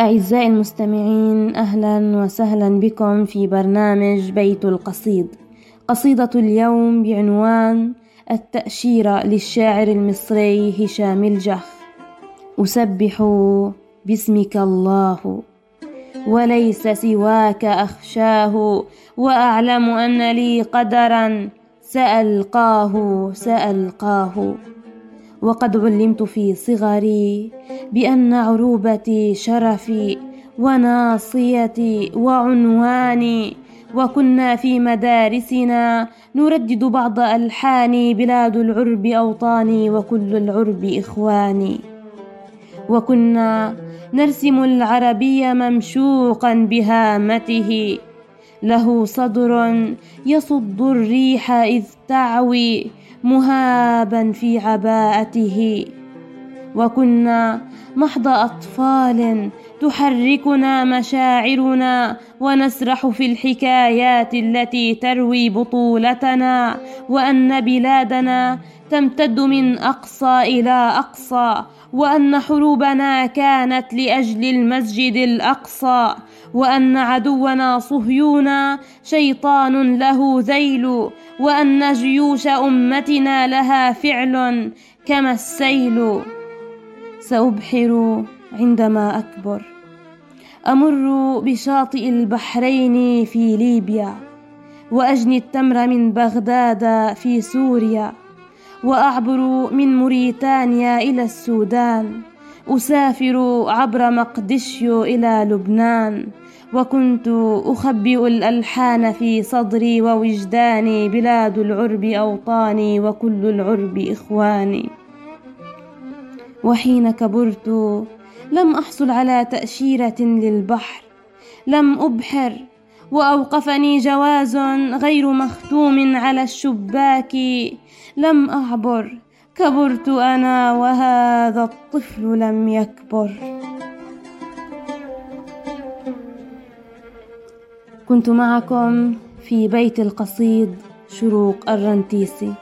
أعزائي المستمعين أهلا وسهلا بكم في برنامج بيت القصيد. قصيدة اليوم بعنوان التأشيرة للشاعر المصري هشام الجح أسبح باسمك الله وليس سواك أخشاه وأعلم أن لي قدرا سألقاه سألقاه. وقد علمت في صغري بأن عروبتي شرفي وناصيتي وعنواني وكنا في مدارسنا نردد بعض ألحان بلاد العرب أوطاني وكل العرب إخواني. وكنا نرسم العربي ممشوقا بهامته له صدر يصد الريح إذ تعوي مهابا في عباءته. وكنا محض أطفال تحركنا مشاعرنا ونسرح في الحكايات التي تروي بطولتنا وأن بلادنا تمتد من أقصى إلى أقصى وأن حروبنا كانت لأجل المسجد الأقصى وأن عدونا صهيون شيطان له ذيل وأن جيوش أمتنا لها فعل كما السيل. سأبحر عندما أكبر. أمر بشاطئ البحرين في ليبيا وأجني التمر من بغداد في سوريا. وأعبر من موريتانيا إلى السودان. أسافر عبر مقدشيو إلى لبنان. وكنت أخبئ الألحان في صدري ووجداني بلاد العرب أوطاني وكل العرب إخواني. وحين كبرت لم أحصل على تأشيرة للبحر. لم أبحر وأوقفني جواز غير مختوم على الشباك. لم أعبر كبرت أنا وهذا الطفل لم يكبر. كنت معكم في بيت القصيد شروق الرنتيسي.